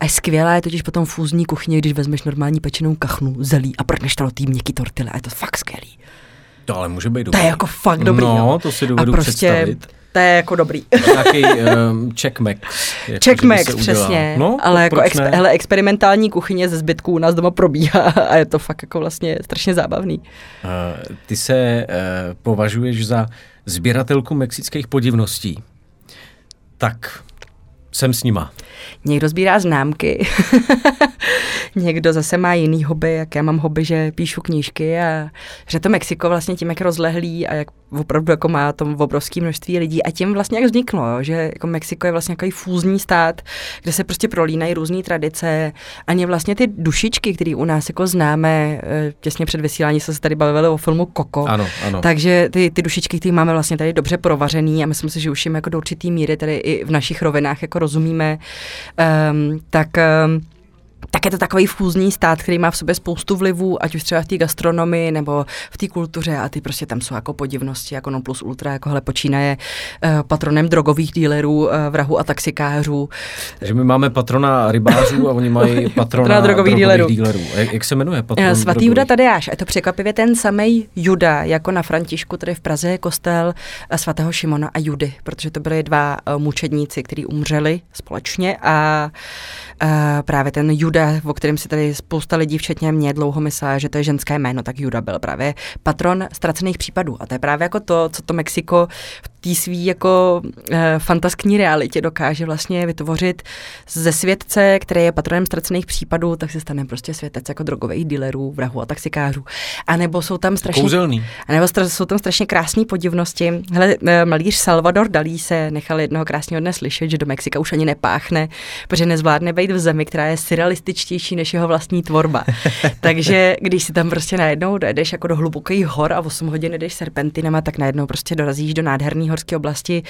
S3: A je skvělá je totiž potom fúzní kuchyně, když vezmeš normální pečenou kachnu, zelí a prkneš to do té měkký tortily a je to fakt skvělý.
S2: To ale může být
S3: To
S2: dobrý.
S3: je jako fakt dobrý.
S2: No,
S3: jo.
S2: to si dovedu
S3: a prostě,
S2: představit.
S3: To je jako dobrý.
S2: Nějaký um, checkmax. jako,
S3: Checkmax, přesně.
S2: No,
S3: ale jako exp-
S2: ne?
S3: hele, experimentální kuchyně ze zbytků u nás doma probíhá a je to fakt jako vlastně strašně zábavný.
S2: Uh, ty se uh, považuješ za sběratelku mexických podivností. Tak jsem s nima.
S3: Někdo sbírá známky, někdo zase má jiný hobby, jak já mám hobby, že píšu knížky a že to Mexiko vlastně tím, jak rozlehlý a jak opravdu jako má tom obrovské množství lidí a tím vlastně jak vzniklo, jo, že jako Mexiko je vlastně takový fúzní stát, kde se prostě prolínají různé tradice. Ani vlastně ty dušičky, které u nás jako známe, eh, těsně před vysílání jsme se tady bavili o filmu Koko,
S2: Ano, ano.
S3: takže ty, ty dušičky, které máme vlastně tady dobře provařený a myslím si, že už jim jako do určitý míry tady i v našich rovinách jako rozumíme, um, tak um, tak je to takový fúzní stát, který má v sobě spoustu vlivů, ať už třeba v té gastronomii nebo v té kultuře a ty prostě tam jsou jako podivnosti, jako non plus ultra, jako hele počínaje uh, patronem drogových dílerů, uh, vrahů a taxikářů.
S2: Takže my máme patrona rybářů a oni mají patrona
S3: Patrona drogových
S2: drogových
S3: dílerů.
S2: Jak, jak se jmenuje patron
S3: Eh, Svatý
S2: drogových?
S3: Juda Tadeáš. A je to překvapivě ten samý Juda, jako na Františku, tady v Praze je kostel eh, svatého Šimona a Judy, protože to byli dva eh, mučedníci, kteří umřeli společně a a právě ten Juda, o kterém si tady spousta lidí, včetně mě, dlouho myslela, že to je ženské jméno, tak Juda byl právě patron ztracených případů. A to je právě jako to, co to Mexiko v té svý jako eh, fantaskní realitě dokáže vlastně vytvořit ze světce, který je patronem ztracených případů, tak se stane prostě světec jako drogových dealerů, vrahů a taxikářů. A nebo jsou tam strašně...
S2: Kouzelný.
S3: A nebo stra- jsou tam strašně krásné podivnosti. Hele, eh, malíř Salvador Dalí se nechal jednoho krásného dne slyšet, že do Mexika už ani nepáchne, protože nezvládne být v zemi, která je surrealističtější než jeho vlastní tvorba. Takže když si tam prostě najednou dojedeš jako do hlubokých hor a 8 hodin jdeš serpentinama, tak najednou prostě dorazíš do nádherné horské oblasti,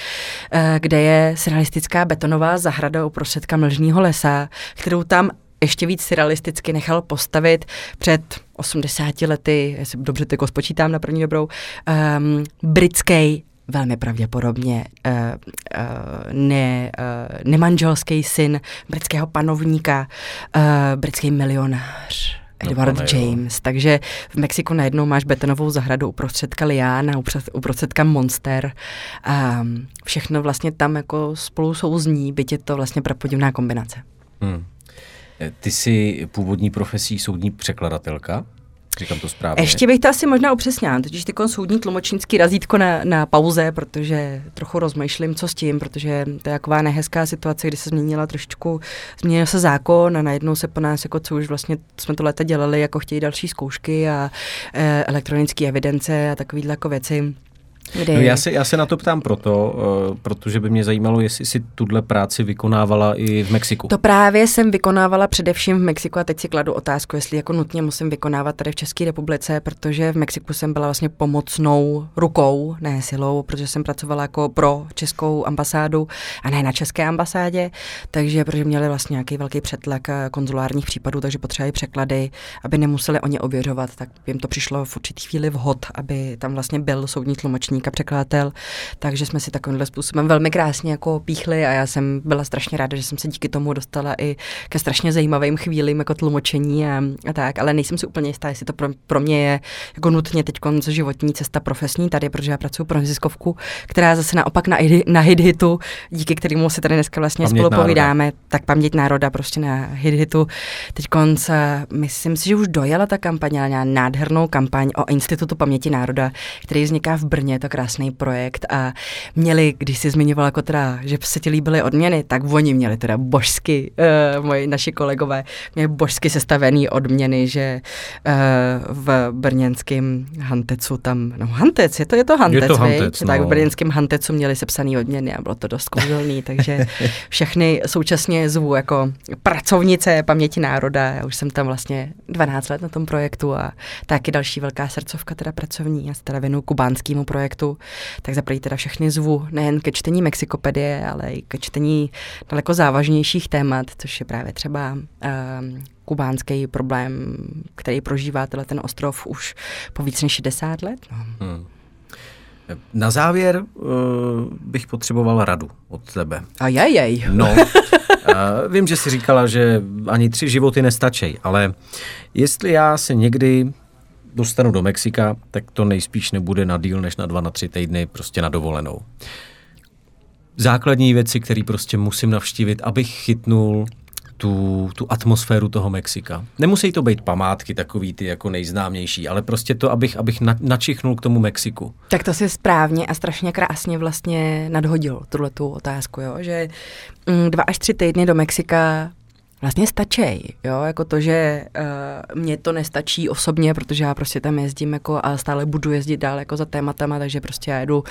S3: eh, kde je surrealistická betonová zahrada uprostřed mlžního lesa, kterou tam ještě víc surrealisticky nechal postavit před 80 lety, jestli dobře to spočítám na první dobrou, um, britský velmi pravděpodobně uh, uh, ne, uh, nemanželský syn britského panovníka, uh, britský milionář.
S2: No,
S3: Edward
S2: jo.
S3: James. Takže v Mexiku najednou máš betonovou zahradu uprostředka lián a upřed- uprostředka monster. A všechno vlastně tam jako spolu souzní, byť je to vlastně prapodivná kombinace.
S2: Hmm. Eh, Ty jsi původní profesí soudní překladatelka? Říkám to správně.
S3: Ještě bych to asi možná upřesnila, totiž ty soudní tlumočnický razítko na, na pauze, protože trochu rozmýšlím, co s tím, protože to je taková nehezká situace, kdy se změnila trošičku, změnil se zákon a najednou se po nás, jako co už vlastně jsme to léta dělali, jako chtějí další zkoušky a e, elektronické evidence a takovýhle jako věci. Kdy...
S2: No já, se, já se na to ptám proto, uh, protože by mě zajímalo, jestli si tuhle práci vykonávala i v Mexiku.
S3: To právě jsem vykonávala především v Mexiku a teď si kladu otázku, jestli jako nutně musím vykonávat tady v České republice, protože v Mexiku jsem byla vlastně pomocnou rukou, ne silou, protože jsem pracovala jako pro českou ambasádu a ne na české ambasádě, takže protože měli vlastně nějaký velký přetlak eh, konzulárních případů, takže potřebovali překlady, aby nemuseli oni ověřovat, tak jim to přišlo v určitý chvíli vhod, aby tam vlastně byl soudní tlumočník a překladatel, takže jsme si takovýmhle způsobem velmi krásně jako píchli a já jsem byla strašně ráda, že jsem se díky tomu dostala i ke strašně zajímavým chvílím jako tlumočení a, a tak, ale nejsem si úplně jistá, jestli to pro, pro mě je jako nutně teď životní cesta profesní tady, protože já pracuji pro neziskovku, která zase naopak na, na hit hitu, díky kterému se tady dneska vlastně
S2: Paměť
S3: spolu
S2: národa.
S3: povídáme, tak paměť národa prostě na hit hitu. Teď konce, myslím si, že už dojela ta kampaň, ale nádhernou kampaň o Institutu paměti národa, který vzniká v Brně, tak krásný projekt a měli, když si zmiňovala jako teda, že se ti líbily odměny, tak oni měli teda božsky, uh, moji naši kolegové, měli božsky sestavený odměny, že uh, v brněnském Hantecu tam, no Hantec, je to, je to Hantec,
S2: je to Hantec
S3: no. tak v brněnském Hantecu měli sepsaný odměny a bylo to dost kouzelný, takže všechny současně zvu jako pracovnice paměti národa, já už jsem tam vlastně 12 let na tom projektu a taky další velká srdcovka teda pracovní, já se teda věnu kubánskému projektu, tak zaprvé teda všechny zvu, nejen ke čtení Mexikopedie, ale i ke čtení daleko závažnějších témat, což je právě třeba um, kubánský problém, který prožívá ten ostrov už po víc než 60 let. No. Hmm.
S2: Na závěr uh, bych potřeboval radu od tebe.
S3: A jej.
S2: No, uh, vím, že jsi říkala, že ani tři životy nestačí, ale jestli já se někdy dostanu do Mexika, tak to nejspíš nebude na díl než na dva, na tři týdny prostě na dovolenou. Základní věci, které prostě musím navštívit, abych chytnul tu, tu atmosféru toho Mexika. Nemusí to být památky takový ty jako nejznámější, ale prostě to, abych, abych na, načichnul k tomu Mexiku.
S3: Tak to si správně a strašně krásně vlastně nadhodil tuhle tu otázku, jo? že mm, dva až tři týdny do Mexika vlastně stačí, jo, jako to, že uh, mě to nestačí osobně, protože já prostě tam jezdím jako a stále budu jezdit dál jako za tématama, takže prostě já jedu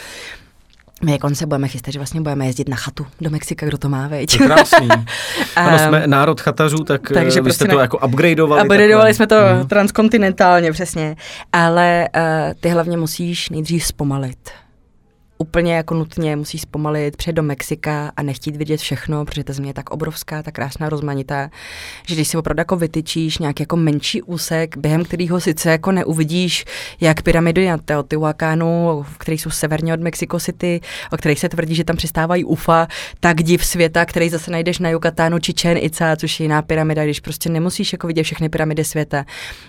S3: my jako se budeme chystat, že vlastně budeme jezdit na chatu do Mexika, kdo to má, veď.
S2: To krásný. ano, jsme národ chatařů, tak Takže vy prostě jste to jako upgradeovali.
S3: Upgradeovali takhle. jsme to mm. transkontinentálně, přesně. Ale uh, ty hlavně musíš nejdřív zpomalit úplně jako nutně musí zpomalit, přijet do Mexika a nechtít vidět všechno, protože ta země je tak obrovská, tak krásná, rozmanitá, že když si opravdu jako vytyčíš nějaký jako menší úsek, během kterého sice jako neuvidíš, jak pyramidy na Teotihuacánu, který jsou severně od Mexico City, o kterých se tvrdí, že tam přistávají UFA, tak div světa, který zase najdeš na Yucatánu Chichen Itza, což je jiná pyramida, když prostě nemusíš jako vidět všechny pyramidy světa.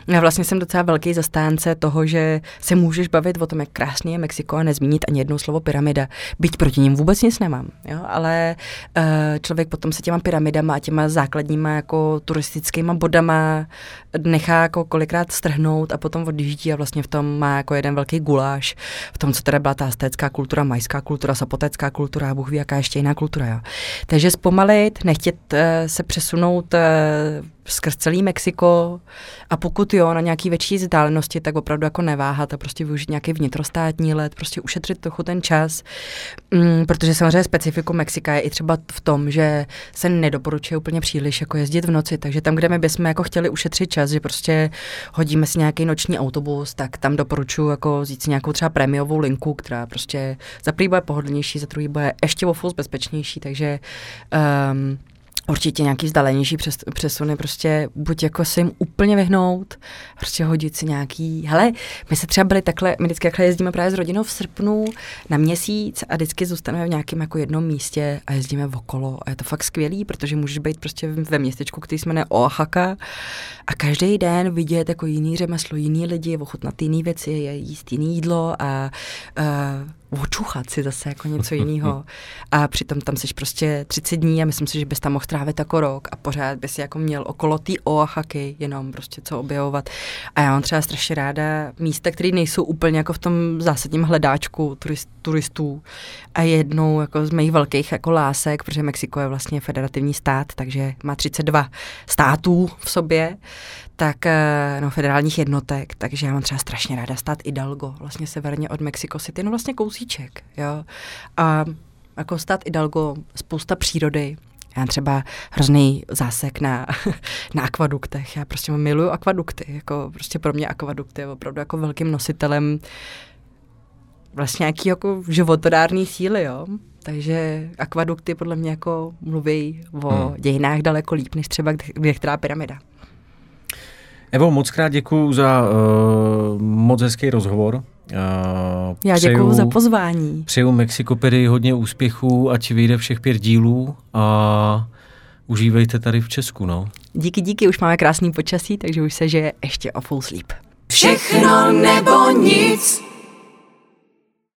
S3: Já vlastně jsem docela velký zastánce toho, že se můžeš bavit o tom, jak krásný je Mexiko a nezmínit ani jedno slovo pyramida. Byť proti ním vůbec nic nemám, jo? ale uh, člověk potom se těma pyramidama a těma základníma jako turistickýma bodama nechá jako kolikrát strhnout a potom odjíždí a vlastně v tom má jako jeden velký guláš, v tom, co teda byla ta aztécká kultura, majská kultura, sapotecká kultura, Bůh ví, jaká ještě jiná kultura. Jo? Takže zpomalit, nechtět uh, se přesunout uh, skrz celý Mexiko. A pokud jo, na nějaký větší vzdálenosti, tak opravdu jako neváhat a prostě využít nějaký vnitrostátní let, prostě ušetřit trochu ten čas, mm, protože samozřejmě specifikum Mexika je i třeba v tom, že se nedoporučuje úplně příliš jako jezdit v noci, takže tam, kde my bychom jako chtěli ušetřit čas, že prostě hodíme si nějaký noční autobus, tak tam doporučuji jako vzít si nějakou třeba prémiovou linku, která prostě za prvý bude pohodlnější, za druhý bude ještě o bezpečnější, takže um, určitě nějaký vzdálenější přes, přesuny, prostě buď jako se jim úplně vyhnout, prostě hodit si nějaký, hele, my se třeba byli takhle, my vždycky takhle jezdíme právě s rodinou v srpnu na měsíc a vždycky zůstaneme v nějakém jako jednom místě a jezdíme okolo a je to fakt skvělý, protože můžeš být prostě ve městečku, který se jmenuje Oaxaca a každý den vidět jako jiný řemeslo, jiný lidi, ochutnat jiný věci, jíst jiný jídlo a uh, očuchat si zase jako něco jiného. A přitom tam jsi prostě 30 dní a myslím si, že bys tam mohl trávit jako rok a pořád bys jako měl okolo té Oaxaky jenom prostě co objevovat. A já mám třeba strašně ráda místa, které nejsou úplně jako v tom zásadním hledáčku turist, turistů. A jednou jako z mých velkých jako lásek, protože Mexiko je vlastně federativní stát, takže má 32 států v sobě, tak eh, no, federálních jednotek, takže já mám třeba strašně ráda stát Hidalgo, vlastně severně od Mexico City, no vlastně kousíček, jo. A jako stát Hidalgo, spousta přírody, já třeba hrozný zásek na, na akvaduktech. Já prostě miluju akvadukty. Jako prostě pro mě akvadukty je opravdu jako velkým nositelem vlastně nějaký jako životodárný síly, jo. Takže akvadukty podle mě jako mluví o hmm. dějinách daleko líp, než třeba některá pyramida.
S2: Evo, moc krát děkuju za uh, moc hezký rozhovor. Uh,
S3: Já děkuju za pozvání.
S2: Přeju Mexikopedii hodně úspěchů, ať vyjde všech pět dílů a užívejte tady v Česku, no.
S3: Díky, díky, už máme krásný počasí, takže už se že ještě o full sleep.
S1: Všechno nebo nic.